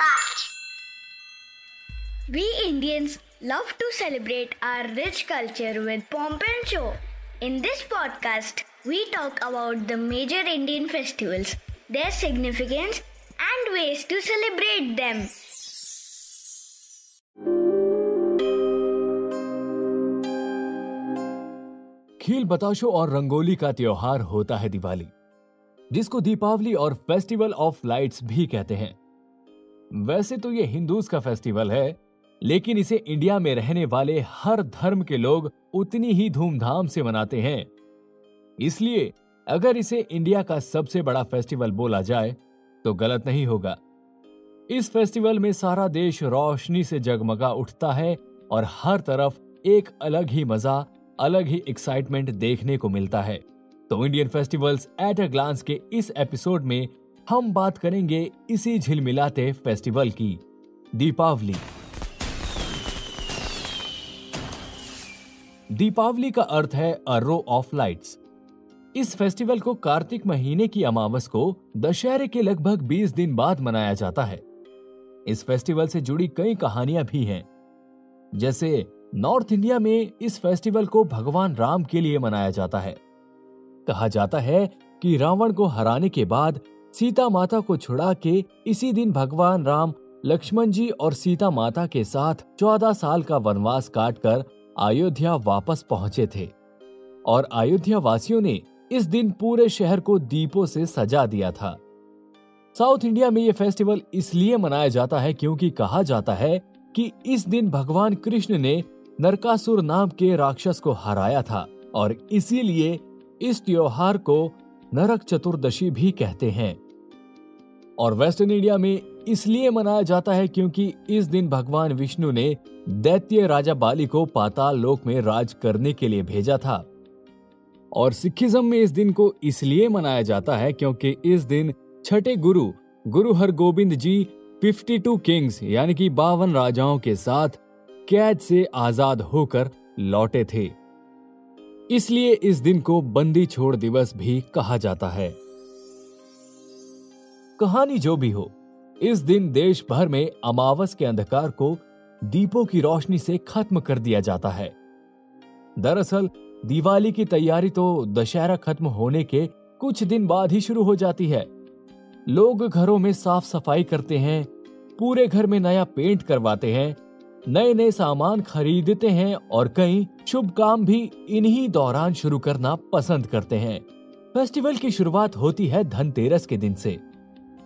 Podcast. We Indians love to celebrate our rich culture with pomp and show. In this podcast, we talk about the major Indian festivals, their significance, and ways to celebrate them. खील बताशो और रंगोली का त्योहार होता है दिवाली जिसको दीपावली और festival of lights भी कहते हैं वैसे तो ये हिंदूज का फेस्टिवल है, लेकिन इसे इंडिया में रहने वाले हर धर्म के लोग उतनी ही धूमधाम से मनाते हैं। इसलिए अगर इसे इंडिया का सबसे बड़ा फेस्टिवल बोला जाए तो गलत नहीं होगा। इस फेस्टिवल में सारा देश रोशनी से जगमगा उठता है और हर तरफ़ एक अलग ही मज़ा, अलग ही एक्साइटमेंट देखने को मिलता है। तो Indian festivals at a glance के इस एपिसोड में हम बात करेंगे इसी झिलमिलाते फेस्टिवल की, दीपावली। दीपावली का अर्थ है अ रो ऑफ़ लाइट्स इस फेस्टिवल को कार्तिक महीने की अमावस को दशहरे के लगभग 20 दिन बाद मनाया जाता है। इस फेस्टिवल से जुड़ी कई कहानियाँ भी हैं। जैसे, नॉर्थ इंडिया में इस फेस्टिवल को भगवान राम के लिए मनाया जाता है। कहा जाता है कि रावण को हराने के बाद सीता माता को छुड़ा के इसी दिन भगवान राम, लक्ष्मण जी और सीता माता के साथ चौदह साल का वनवास काटकर अयोध्या वापस पहुँचे थे। और अयोध्या वासियों ने इस दिन पूरे शहर को दीपों से सजा दिया था। साउथ इंडिया में ये फेस्टिवल इसलिए मनाया जाता है क्योंकि कहा जाता है कि इस दिन भगवान कृष्ण ने नरकासुर नाम के राक्षस को हराया था और इसीलिए इस त्योहार को नरक चतुर्दशी भी कहते हैं। और वेस्टर्न इंडिया में इसलिए मनाया जाता है क्योंकि इस दिन भगवान विष्णु ने दैत्य राजा बाली को पाताल लोक में राज करने के लिए भेजा था। और सिखिज्म में इस दिन को इसलिए मनाया जाता है क्योंकि इस दिन छठे गुरु गुरु हरगोबिंद जी 52 किंग्स यानी कि बावन राजाओं के साथ कैद से आज़ाद होकर लौटे थे। इसलिए इस दिन को बंदी छोड़ दिवस भी कहा जाता है। कहानी जो भी हो, इस दिन देश भर में अमावस के अंधकार को दीपों की रोशनी से खत्म कर दिया जाता है। दरअसल, दिवाली की तैयारी तो दशहरा खत्म होने के कुछ दिन बाद ही शुरू हो जाती है। लोग घरों में साफ़ सफ़ाई करते हैं, पूरे घर में नया पेंट करवाते हैं नए नए सामान खरीदते हैं और कई शुभ काम भी इन्हीं दौरान शुरू करना पसंद करते हैं। फेस्टिवल की शुरुआत होती है धनतेरस के दिन से।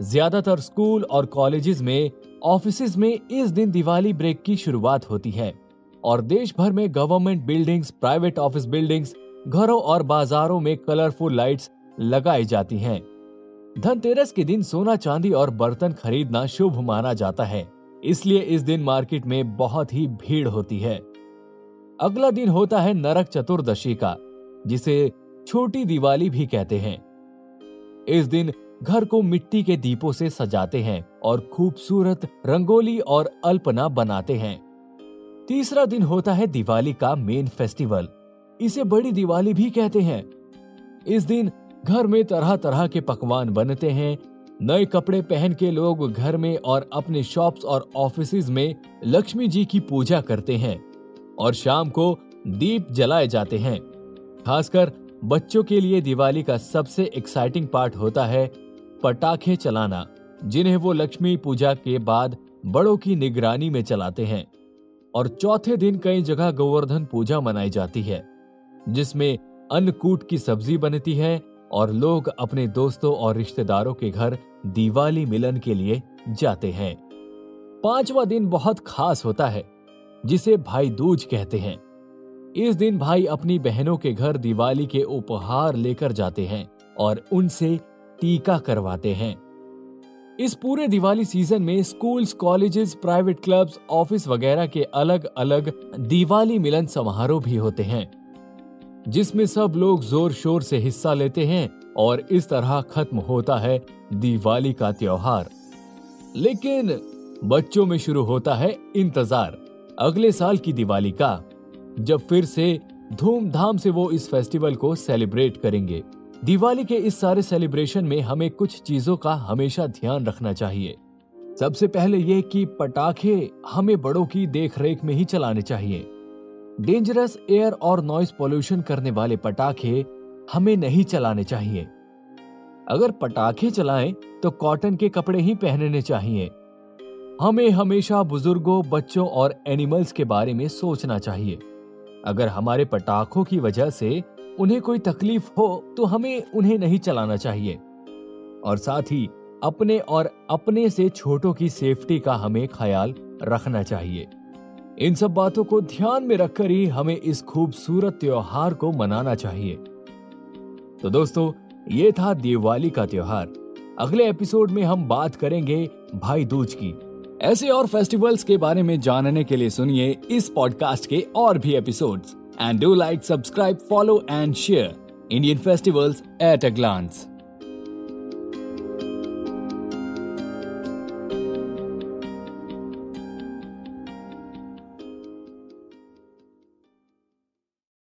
ज़्यादातर स्कूल और कॉलेजेस में ऑफ़िस में इस दिन दिवाली ब्रेक की शुरुआत होती है और देश भर में government buildings, private office buildings, घरों और बाजारों में कलरफुल लाइट्स लगाई जाती हैं। धनतेरस के दिन सोना चांदी और बर्तन खरीदना शुभ माना जाता है। इसलिए इस दिन मार्केट में बहुत ही भीड़ होती है। अगला दिन होता है नरक चतुर्दशी का, जिसे छोटी दिवाली भी कहते हैं। इस दिन घर को मिट्टी के दीपों से सजाते हैं और खूबसूरत रंगोली और अल्पना बनाते हैं। तीसरा दिन होता है दिवाली का मेन फेस्टिवल, इसे बड़ी दिवाली भी कहते हैं। इस दिन घर में तरह तरह के पकवान बनते हैं नए कपड़े पहन के लोग घर में और अपने शॉप्स और ऑफ़िस में लक्ष्मी जी की पूजा करते हैं और शाम को दीप जलाए जाते हैं। खासकर बच्चों के लिए दिवाली का सबसे एक्साइटिंग पार्ट होता है पटाखे चलाना, जिन्हें वो लक्ष्मी पूजा के बाद बड़ों की निगरानी में चलाते हैं। और चौथे दिन कई जगह गोवर्धन पूजा मनाई जाती है, जिसमें अन्नकूट की सब्ज़ी बनती है और लोग अपने दोस्तों और रिश्तेदारों के घर दिवाली मिलन के लिए जाते हैं। पांचवा दिन बहुत खास होता है जिसे भाई दूज कहते हैं। इस दिन भाई अपनी बहनों के घर दिवाली के उपहार लेकर जाते हैं और उनसे टीका करवाते हैं। इस पूरे दिवाली सीज़न में schools, colleges, private clubs, office वगैरह के अलग अलग दिवाली मिलन समारोह भी होते हैं। जिसमें सब लोग ज़ोर शोर से हिस्सा लेते हैं और इस तरह खत्म होता है दिवाली का त्योहार। लेकिन बच्चों में शुरू होता है इंतज़ार अगले साल की दिवाली का, जब फिर से धूमधाम से वो इस फेस्टिवल को सेलिब्रेट करेंगे। दिवाली के इस सारे सेलिब्रेशन में हमें कुछ चीज़ों का हमेशा ध्यान रखना चाहिए। सबसे पहले ये कि पटाखे हमें बड़ों की देखरेख में ही चलाने चाहिए। डेंजरस एयर और नॉइस पोल्यूशन करने वाले पटाखे हमें नहीं चलाने चाहिए। अगर पटाखे चलाएँ तो कॉटन के कपड़े ही पहनने चाहिए। हमें हमेशा बुज़ुर्गों, बच्चों और एनिमल्स के बारे में सोचना चाहिए। अगर हमारे पटाखों की वजह से उन्हें कोई तकलीफ़ हो तो हमें उन्हें नहीं चलाना चाहिए। और साथ ही, अपने और अपने से छोटों की सेफ्टी का हमें ख्याल रखना चाहिए। इन सब बातों को ध्यान में रखकर ही हमें इस खूबसूरत त्योहार को मनाना चाहिए। तो दोस्तों, ये था दिवाली का त्योहार। अगले एपिसोड में हम बात करेंगे भाई दूज की। ऐसे और फेस्टिवल्स के बारे में जानने के लिए सुनिए इस पॉडकास्ट के और भी episodes. And do like subscribe follow and share Indian festivals at a glance